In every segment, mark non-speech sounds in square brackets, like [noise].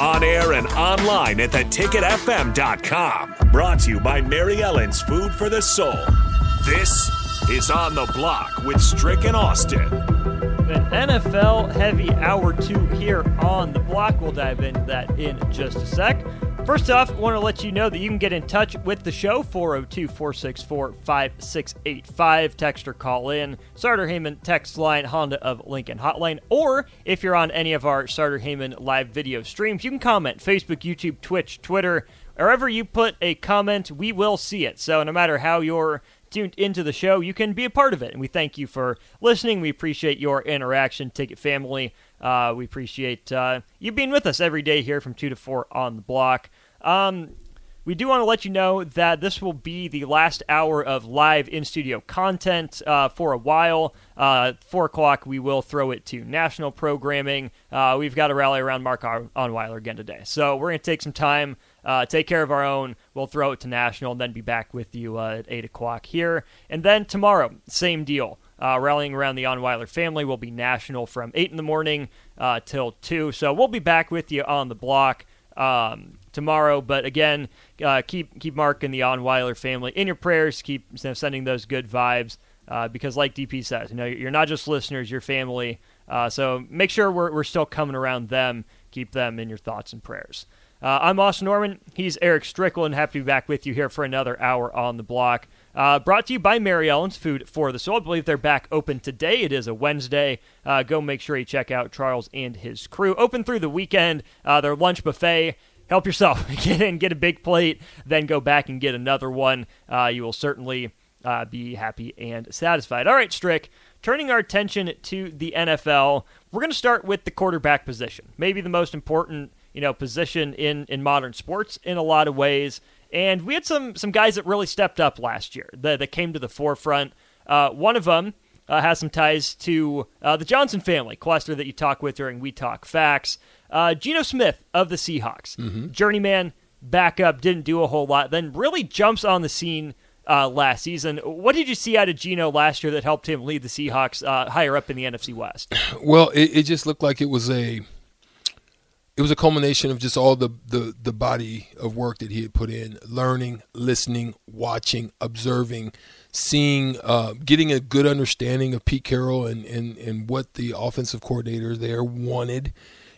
On air and online at theticketfm.com. Brought to you by Mary Ellen's Food for the Soul. This is On the Block with Strick and Austin. An NFL heavy hour two here on the block. We'll dive into that in just a sec. First off, I want to let you know that you can get in touch with the show 402 464 5685. Text or call in. Sartor Hamann text line, Honda of Lincoln hotline. Or if you're on any of our Sartor Hamann live video streams, you can comment Facebook, YouTube, Twitch, Twitter. Wherever you put a comment, we will see it. So no matter how you're tuned into the show, you can be a part of it. And we thank you for listening. We appreciate your interaction, Ticket family. Uh, we appreciate uh, you being with us every day here from 2 to 4 on the block. Um, we do want to let you know that this will be the last hour of live in studio content uh, for a while. Uh, Four o'clock, we will throw it to national programming. Uh, we've got to rally around Mark Onweiler again today. So we're going to take some time, uh, take care of our own. We'll throw it to national and then be back with you uh, at 8 o'clock here. And then tomorrow, same deal. Uh, rallying around the Onweiler family will be national from 8 in the morning till 2. So we'll be back with you on the block um, tomorrow. But again, uh, keep keep Mark and the Onweiler family in your prayers. Keep sending those good vibes uh, because, like DP says, you know you're not just listeners, you're family. Uh, so make sure we're, we're still coming around them. Keep them in your thoughts and prayers. Uh, I'm Austin Norman. He's Eric Strickland. Happy to be back with you here for another hour on the block. Uh, brought to you by Mary Ellen's Food for the Soul. I believe they're back open today. It is a Wednesday. Uh, go make sure you check out Charles and his crew. Open through the weekend. Their lunch buffet. Help yourself. [laughs] Get in, get a big plate, then go back and get another one. Uh, you will certainly uh, be happy and satisfied. All right, Strick. Turning our attention to the NFL, we're going to start with the quarterback position. Maybe the most important you know position in in modern sports in a lot of ways. And we had some some guys that really stepped up last year that, that came to the forefront. Uh, one of them uh, has some ties to uh, the Johnson family cluster that you talk with during We Talk Facts. Uh, Geno Smith of the Seahawks, Mm-hmm. journeyman, backup, didn't do a whole lot, then really jumps on the scene. Uh, last season, what did you see out of Geno last year that helped him lead the Seahawks uh, higher up in the NFC West? [clears throat] Well, it, it just looked like it was a it was a culmination of just all the, the the body of work that he had put in, learning, listening, watching, observing, seeing, uh, getting a good understanding of Pete Carroll and, and, and what the offensive coordinator there wanted.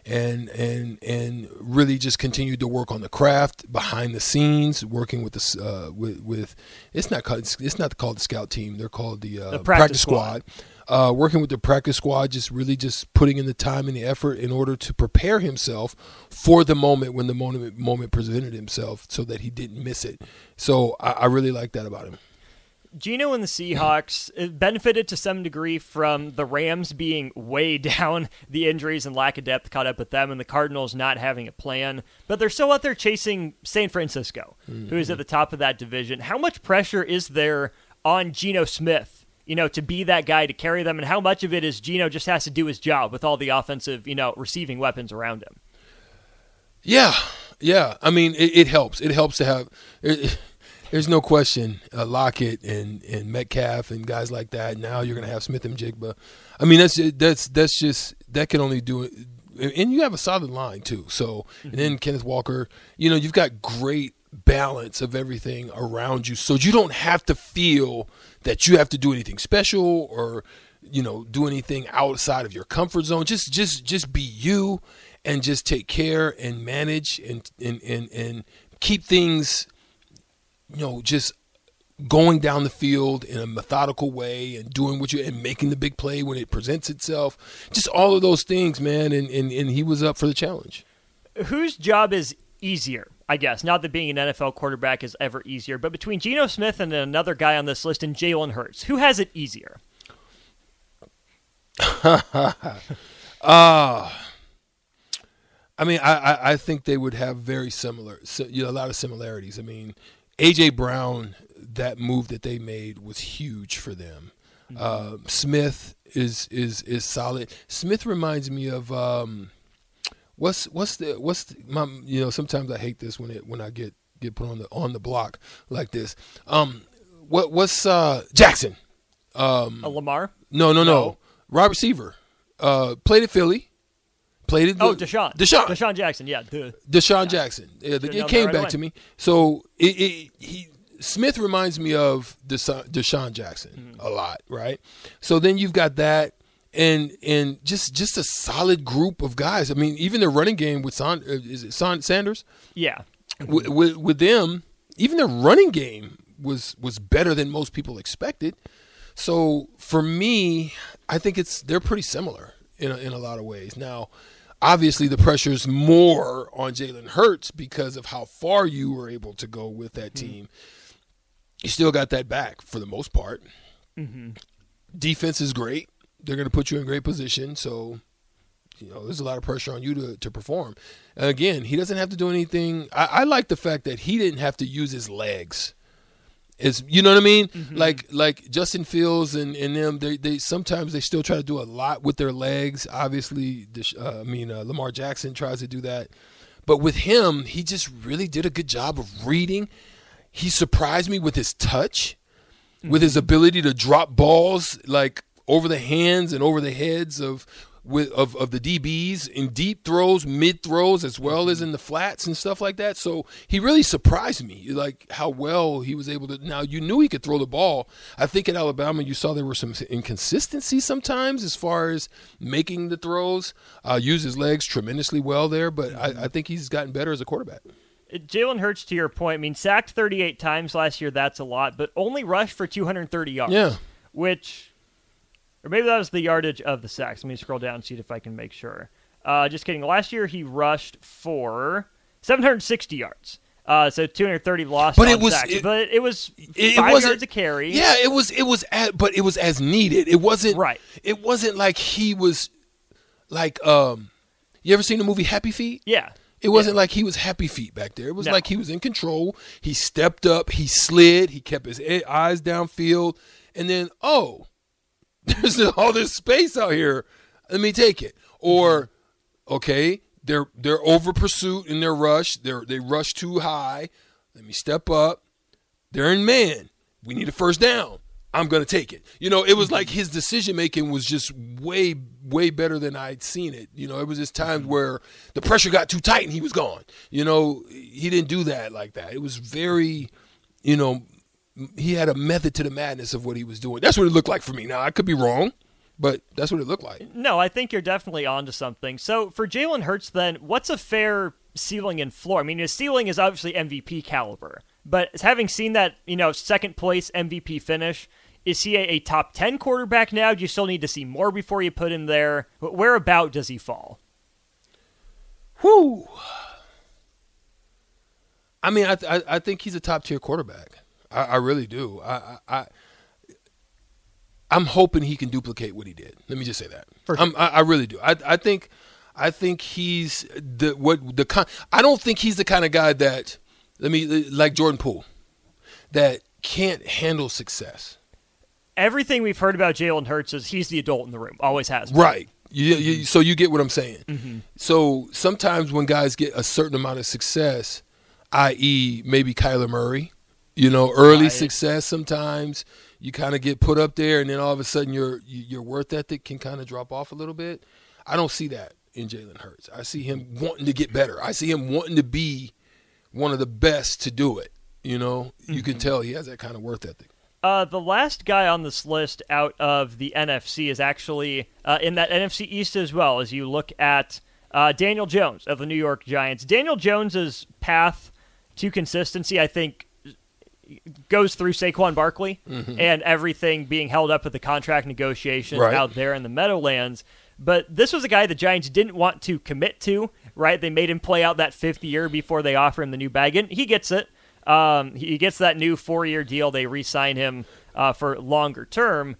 And and and really just continued to work on the craft behind the scenes, working with the uh, with with it's not called it's not called the scout team. They're called the, uh, The practice squad uh, working with the practice squad, just really just putting in the time and the effort in order to prepare himself for the moment when the moment moment presented himself, so that he didn't miss it. So I, I really like that about him. Geno and the Seahawks benefited to some degree from the Rams being way [laughs] down, the injuries and lack of depth caught up with them, and the Cardinals not having a plan. But they're still out there chasing San Francisco, who is at the top of that division. How much pressure is there on Geno Smith, you know, to be that guy to carry them, and how much of it is Geno just has to do his job with all the offensive, you know, receiving weapons around him? Yeah, yeah. I mean, it, it helps. It helps to have. It, there's no question, uh, Lockett and, and Metcalf and guys like that. Now you're going to have Smith-Njigba. I mean, that's that's that's just that can only do it. And you have a solid line too. So and then Kenneth Walker. You know, you've got great balance of everything around you, so you don't have to feel that you have to do anything special or you know do anything outside of your comfort zone. Just just just be you and just take care and manage and and and, and keep things, you know, just going down the field in a methodical way and doing what you and making the big play when it presents itself. Just all of those things, man. And and, and he was up for the challenge. Whose job is easier? I guess not that being an NFL quarterback is ever easier, but between Geno Smith and another guy on this list and Jalen Hurts, who has it easier? uh [laughs] I mean, I, I, I think they would have very similar, so, you know, a lot of similarities. I mean, AJ Brown, that move that they made was huge for them. Mm-hmm. Uh, Smith is is is solid. Smith reminds me of um, what's what's the what's the, my, you know sometimes I hate this when it when I get get put on the on the block like this. Um, what what's uh, Jackson? Um, a Lamar? No, no, no. no. Robert Seaver uh, played at Philly. Played it. Oh, DeSean. DeSean. DeSean Jackson. Yeah. Duh. DeSean yeah. Jackson. Yeah, the, it came right back away. to me. So it, it, he Smith reminds me of DeSean, DeSean Jackson mm-hmm. a lot, right? So then you've got that, and and just just a solid group of guys. I mean, even their running game with Son, uh, is it Son Sanders? Yeah. With, with, with them, even their running game was was better than most people expected. So for me, I think it's they're pretty similar in a, in a lot of ways. Now, obviously, the pressure is more on Jalen Hurts because of how far you were able to go with that mm-hmm. team. You still got that back for the most part. Mm-hmm. Defense is great. They're going to put you in great position. So, you know, there's a lot of pressure on you to, to perform. And again, he doesn't have to do anything. I, I like the fact that he didn't have to use his legs is you know what I mean? Mm-hmm. Like like Justin Fields and, and them they, they sometimes they still try to do a lot with their legs. Obviously, uh, I mean uh, Lamar Jackson tries to do that, but with him, he just really did a good job of reading. He surprised me with his touch, mm-hmm. with his ability to drop balls like over the hands and over the heads of with of, of the DBs in deep throws, mid throws, as well as mm-hmm. in the flats and stuff like that. So he really surprised me, like how well he was able to. Now you knew he could throw the ball. I think at Alabama you saw there were some inconsistency sometimes as far as making the throws. Uh, use his legs tremendously well there, but I, mm-hmm. I think he's gotten better as a quarterback. Uh, Jalen Hurts, to your point, I mean, sacked 38 times last year. That's a lot, but only rushed for 230 yards. Yeah, which or maybe that was the yardage of the sacks. Let me scroll down and see if I can make sure. Uh, just kidding. Last year he rushed for 760 yards. Uh, so 230 lost but it was. It, but it was it, five it yards a carry. Yeah, it was it was at, but it was as needed. It wasn't right. It wasn't like he was like um. You ever seen the movie Happy Feet? Yeah. It wasn't yeah. like he was happy feet back there. It was no. like he was in control. He stepped up. He slid. He kept his eyes downfield. And then, oh, there's all this space out here. Let me take it. Or, okay, they're they're over pursuit in their rush. They're they rush too high. Let me step up. They're in man. We need a first down. I'm gonna take it. You know, it was like his decision making was just way, way better than I'd seen it. You know, it was just times mm-hmm. where the pressure got too tight and he was gone. You know, he didn't do that like that. It was very, you know, he had a method to the madness of what he was doing. That's what it looked like for me. Now I could be wrong, but that's what it looked like. No, I think you're definitely onto something. So for Jalen Hurts, then what's a fair ceiling and floor? I mean, his ceiling is obviously MVP caliber, but having seen that, you know, second place MVP finish, is he a, a top ten quarterback now? Do you still need to see more before you put him there? Where about does he fall? Whoo! I mean, I, I, I think he's a top tier quarterback. I, I really do. I, I, I'm hoping he can duplicate what he did. Let me just say that. Sure. I, I really do. I, I think, I think he's the what the kind. I don't think he's the kind of guy that let me like Jordan Poole that can't handle success. Everything we've heard about Jalen Hurts is he's the adult in the room. Always has. Been. Right. You, you, so you get what I'm saying. Mm-hmm. So sometimes when guys get a certain amount of success, i.e., maybe Kyler Murray, you know, early right. success sometimes you kind of get put up there, and then all of a sudden your your worth ethic can kind of drop off a little bit. I don't see that in Jalen Hurts. I see him wanting to get better. I see him wanting to be one of the best to do it. You know, you mm-hmm. can tell he has that kind of worth ethic. Uh, the last guy on this list out of the NFC is actually uh, in that NFC East as well. As you look at uh, Daniel Jones of the New York Giants, Daniel Jones's path to consistency, I think goes through Saquon Barkley Mm-hmm. and everything being held up with the contract negotiations Right. out there in the Meadowlands. But this was a guy the Giants didn't want to commit to, right? They made him play out that fifth year before they offer him the new bag, and he gets it. Um, he gets that new four-year deal. They re-sign him uh, for longer term.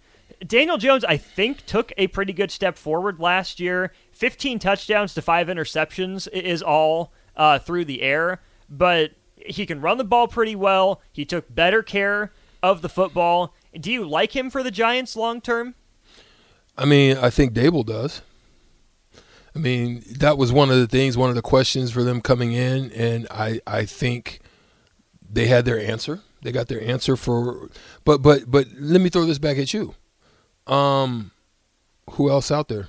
Daniel Jones, I think, took a pretty good step forward last year. 15 touchdowns to five interceptions is all uh, through the air, but he can run the ball pretty well. He took better care of the football. Do you like him for the Giants long term? I mean, I think Daboll does. I mean, that was one of the things, one of the questions for them coming in, and I, I think they had their answer. They got their answer for, but, but, but let me throw this back at you. Um, who else out there?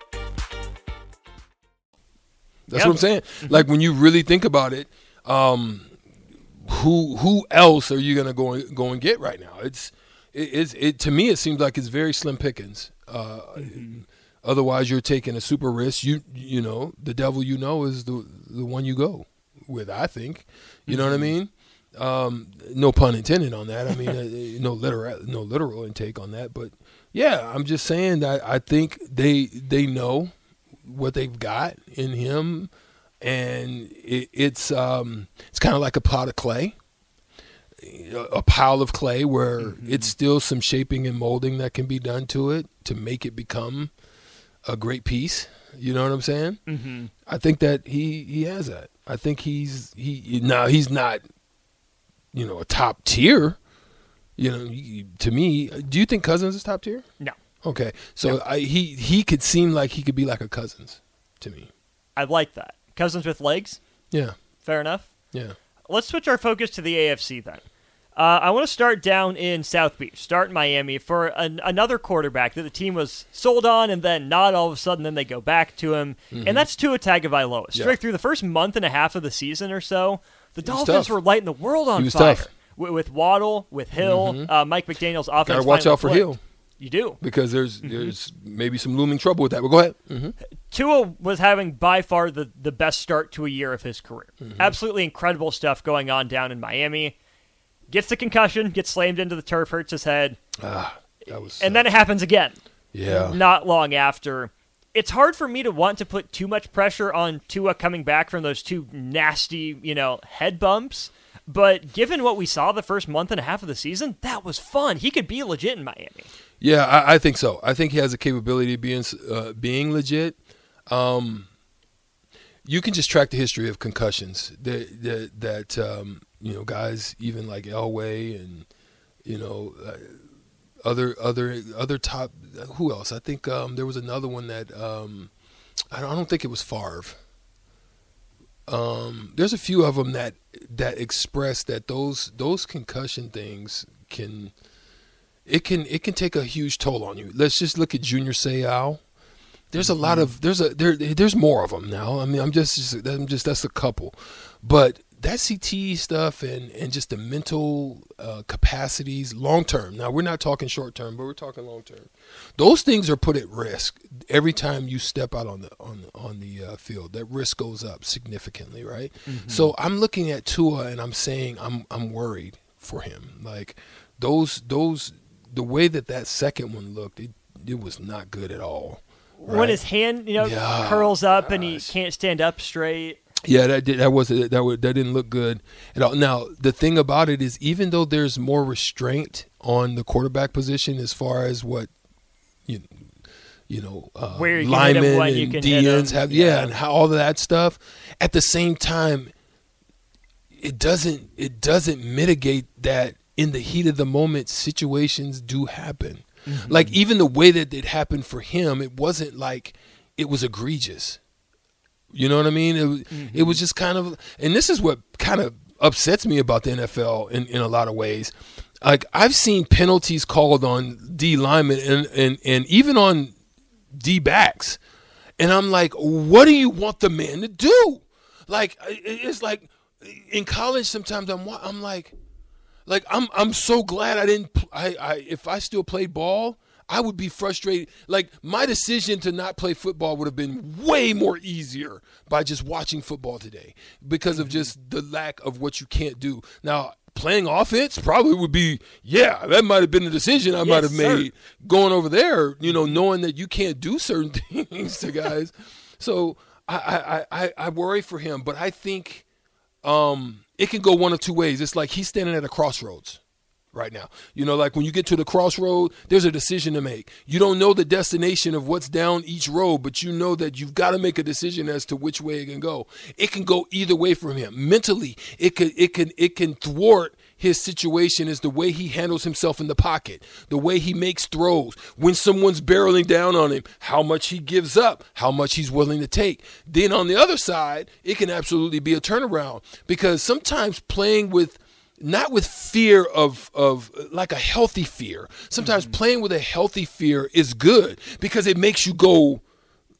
That's Yeah. what I'm saying. Like when you really think about it, um, who who else are you gonna go and, go and get right now? It's it, it's it to me it seems like it's very slim pickings. Uh, Otherwise, you're taking a super risk. You you know the devil you know is the the one you go with. I think you know what I mean. Um, no pun intended on that. I mean, uh, no literal no literal intake on that. But yeah, I'm just saying that I think they they know what they've got in him, and it, it's um, it's kind of like a pot of clay, a pile of clay where it's still some shaping and molding that can be done to it to make it become a great piece. You know what I'm saying? Mm-hmm. I think that he he has that. I think he's he now he's not, you know, a top tier. You know, to me, do you think Cousins is top tier? No. Okay, so I, he he could seem like he could be like a Cousins to me. I like that. Cousins with legs. Yeah, Fair enough. yeah. Let's switch our focus to the AFC then. Uh, I want to start down in South Beach, start in Miami for an, another quarterback that the team was sold on, and then not all of a sudden, then they go back to him, and that's Tua Tagovailoa. Mm-hmm. Yeah. Straight through the first month and a half of the season or so, the Dolphins tough. were lighting the world on fire tough. Mm-hmm. With, with Waddle, with Hill, uh, Mike McDaniel's offense. Gotta watch out for clicked. Hill You do. because there's there's maybe some looming trouble with that. But go ahead. hmm Tua was having by far the, the best start to a year of his career. Mm-hmm. Absolutely incredible stuff going on down in Miami. Gets the concussion, gets slammed into the turf, hurts his head, Ah, that was and then it happens again. yeah. Not long after. It's hard for me to want to put too much pressure on Tua coming back from those two nasty, you know, head bumps. But given what we saw the first month and a half of the season, that was fun. He could be legit in Miami. Yeah, I, I think so. I think he has the capability of being uh, being legit. Um, you can just track the history of concussions that that, that um, you know guys even like Elway and you know uh, other other other top who else? I think um, there was another one that um, I, don't, I don't think it was Favre. Um, there's a few of them that that express that those those concussion things can it can it can take a huge toll on you. Let's just look at Junior Seau. There's a lot of there's a there there's more of them now. I mean, I'm just I'm just that's a couple, but that CT stuff and and just the mental uh, capacities long term. Now we're not talking short term, but we're talking long term. Those things are put at risk every time you step out on the on on the uh, field. That risk goes up significantly, right? So I'm looking at Tua and I'm saying I'm I'm worried for him. Like those those the way that that second one looked, it it was not good at all. When his hand, you know, Yeah, curls up and he can't stand up straight. Yeah, that did, that was that would that didn't look good at all. Now the thing about it is, even though there's more restraint on the quarterback position as far as what you you know uh, Where you can hit 'em, linemen you and can hit 'em, DNs have, yeah, yeah. and how, all of that stuff. At the same time, it doesn't it doesn't mitigate that in the heat of the moment situations do happen. Mm-hmm. Like even the way that it happened for him, it wasn't like it was egregious. You know what I mean? It was, it was just kind of, and this is what kind of upsets me about the NFL in, in a lot of ways. Like I've seen penalties called on D linemen and, and, and even on D backs, and I'm like, what do you want the man to do? Like it's like in college sometimes I'm I'm like, like I'm I'm so glad I didn't pl- I, I if I still played ball I would be frustrated. Like my decision to not play football would have been way more easier by just watching football today because of just the lack of what you can't do. Now playing offense probably would be yeah that might have been the decision I might have sir. made going over there you know knowing that you can't do certain [laughs] things to guys. So I I, I, I worry for him but I think um, it can go one of two ways. It's like he's standing at a crossroads right now. You know, like when you get to the crossroad, there's a decision to make. You don't know the destination of what's down each road, but you know that you've got to make a decision as to which way it can go. It can go either way from him. Mentally, it could it can it can thwart his situation is the way he handles himself in the pocket, the way he makes throws, when someone's barreling down on him, how much he gives up, how much he's willing to take. Then on the other side, it can absolutely be a turnaround because sometimes playing with not with fear of of like a healthy fear. Sometimes mm-hmm. playing with a healthy fear is good because it makes you go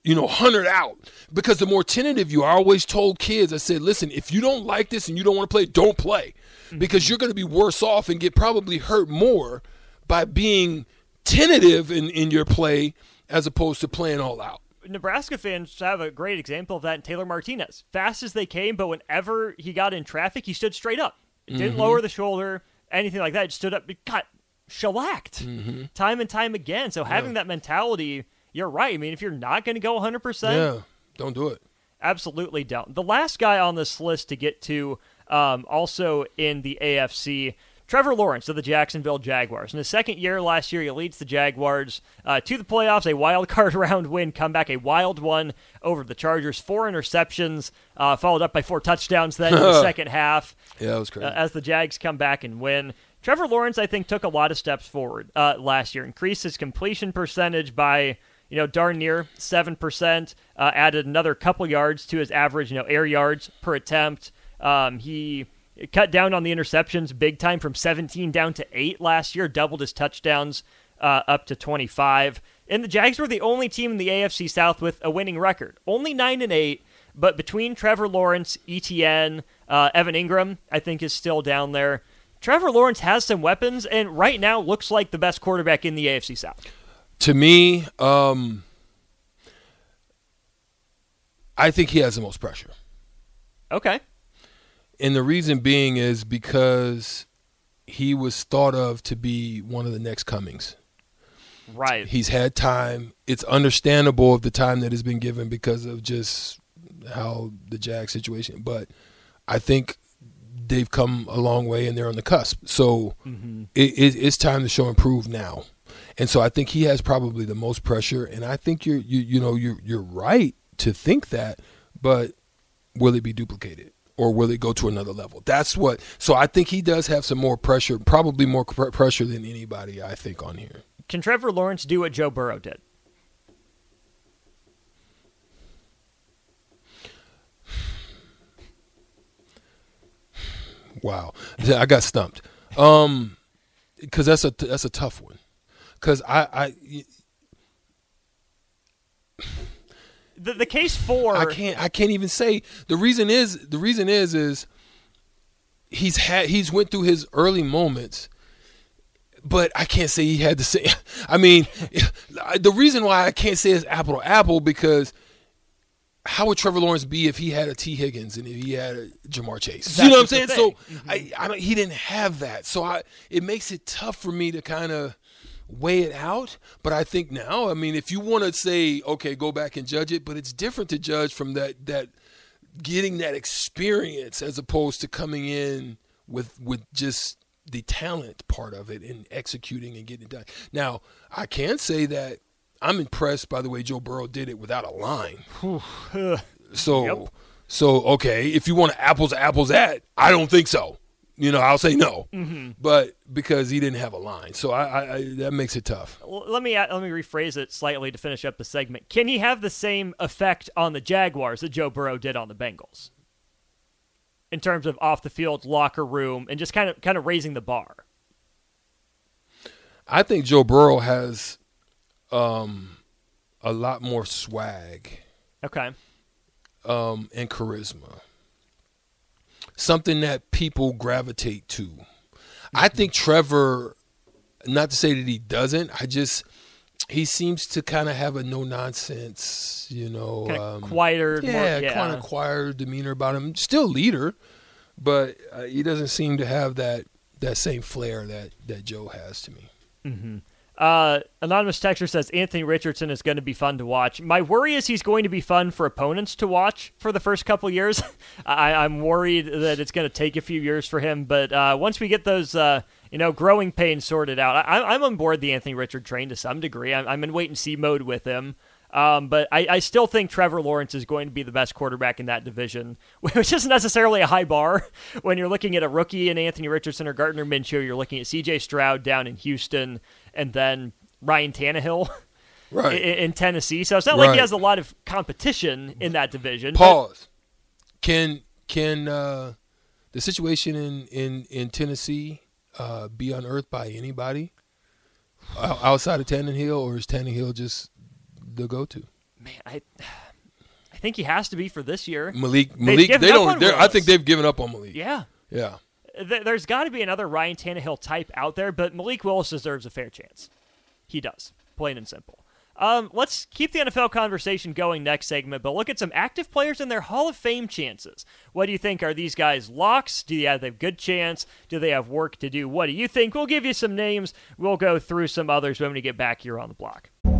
you know, hundred out. Because the more tentative you are, I always told kids, I said, listen, if you don't like this and you don't want to play, don't play. Because you're going to be worse off and get probably hurt more by being tentative in, in your play as opposed to playing all out. Nebraska fans have a great example of that in Taylor Martinez. Fast as they came, but whenever he got in traffic, he stood straight up. Didn't mm-hmm. lower the shoulder, anything like that. Just stood up, got shellacked mm-hmm. time and time again. So having that mentality, you're right. I mean, if you're not going to go 100%, Yeah, don't do it. absolutely don't. The last guy on this list to get to, um, also in the AFC, Trevor Lawrence of the Jacksonville Jaguars. In his second year last year, he leads the Jaguars uh, to the playoffs, a wild card [laughs] round win, comeback, a wild one over the Chargers. Four interceptions, uh, followed up by four touchdowns then in the [laughs] second half Yeah, that was crazy. uh, as the Jags come back and win. Trevor Lawrence, I think, took a lot of steps forward uh, last year. Increased his completion percentage by you know darn near seven percent. Uh, added another couple yards to his average, you know, air yards per attempt. Um, he cut down on the interceptions big time from 17 down to eight last year. Doubled his touchdowns uh, up to 25. And the Jags were the only team in the AFC South with a winning record, only nine and eight. But between Trevor Lawrence, ETN, uh, Evan Engram, I think is still down there. Trevor Lawrence has some weapons, and right now looks like the best quarterback in the AFC South. to me, um, I think he has the most pressure. Okay. And the reason being is because he was thought of to be one of the next comings. Right. He's had time. It's understandable of the time that has been given because of just how the Jag situation. But I think they've come a long way and they're on the cusp. So mm-hmm. it, it, it's time to show and prove now. And so I think he has probably the most pressure. And I think you're you you know you're you're right to think that, but will it be duplicated? Or will it go to another level? That's what. So I think he does have some more pressure, probably more pr- pressure than anybody I think on here. Can Trevor Lawrence do what Joe Burrow did? Wow, I got stumped. Um, because that's a that's a tough one. Because I I The, the case for I can't I can't even say the reason is the reason is is he's had he's went through his early moments but I can't say he had the same [laughs] I mean [laughs] the reason why I can't say it's apple to apple because how would Trevor Lawrence be if he had a Tee Higgins and if he had a Ja'Marr Chase? you know what I'm saying? So mm-hmm. I, I don't, he didn't have that. So I it makes it tough for me to kind of weigh it out. But I think now, I mean, if you want to say, okay, go back and judge it, but it's different to judge from that that getting that experience as opposed to coming in with with just the talent part of it and executing and getting it done. Now, I can say that I'm impressed by the way Joe Burrow did it without a line. [laughs] so, Yep. so okay, if you want to apples to apples at, I don't think so. You know, I'll say no, but because he didn't have a line, so I, I, I that makes it tough. Well, let me let me rephrase it slightly to finish up the segment. Can he have the same effect on the Jaguars that Joe Burrow did on the Bengals? In terms of off the field locker room and just kind of kind of raising the bar. I think Joe Burrow has um, a lot more swag Okay. um, and charisma. Something that people gravitate to. I think Trevor, not to say that he doesn't, I just he seems to kind of have a no nonsense, you know, um, quieter. yeah, yeah. kind of quieter demeanor about him. Still leader, but uh, he doesn't seem to have that that same flair that that Joe has to me. Uh, anonymous texter says Anthony Richardson is going to be fun to watch. My worry is he's going to be fun for opponents to watch for the first couple years. [laughs] I, I'm worried that it's going to take a few years for him, but uh, once we get those, uh, you know, growing pains sorted out, I, I'm on board the Anthony Richard train to some degree. I'm, I'm in wait and see mode with him. Um, but I, I still think Trevor Lawrence is going to be the best quarterback in that division, [laughs] which isn't necessarily a high bar. [laughs] When you're looking at a rookie in Anthony Richardson or Gardner Minshew, you're looking at C.J. Stroud down in Houston, and then Ryan Tannehill [laughs] Right. in, in Tennessee. So it's not like he has a lot of competition in that division. but- Pause. Can can uh, the situation in in in Tennessee uh, be unearthed by anybody outside of Tannehill, or is Tannehill just the go-to? man, I, I think he has to be for this year. Malik Malik, they don't. they're- I think they've given up on Malik. Yeah. Yeah. Th- There's got to be another Ryan Tannehill type out there, but Malik Willis deserves a fair chance. He does, plain and simple. Um, let's keep the NFL conversation going next segment, but look at some active players and their Hall of Fame chances. What do you think? Are these guys locks? Do they have a good chance? Do they have work to do? What do you think? We'll give you some names. We'll go through some others when we get back here on the block.